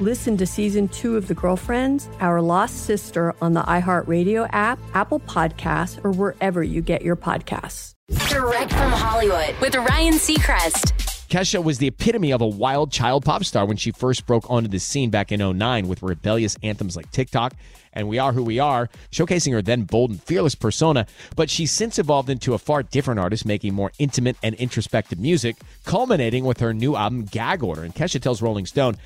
Listen to season two of The Girlfriends, Our Lost Sister on the iHeartRadio app, Apple Podcasts, or wherever you get your podcasts. Direct from Hollywood with Ryan Seacrest. Kesha was the epitome of a wild child pop star when she first broke onto the scene back in 09 with rebellious anthems like TikTok and We Are Who We Are, showcasing her then bold and fearless persona. But she's since evolved into a far different artist, making more intimate and introspective music, culminating with her new album, Gag Order. And Kesha tells Rolling Stone,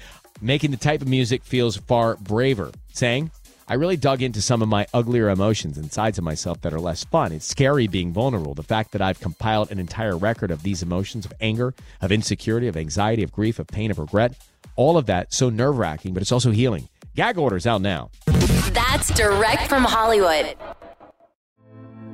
making the type of music feels far braver, saying, I really dug into some of my uglier emotions and sides of myself that are less fun. It's scary being vulnerable. The fact that I've compiled an entire record of these emotions of anger, of insecurity, of anxiety, of grief, of pain, of regret, all of that so nerve wracking, but it's also healing. Gag orders out now. That's direct from Hollywood.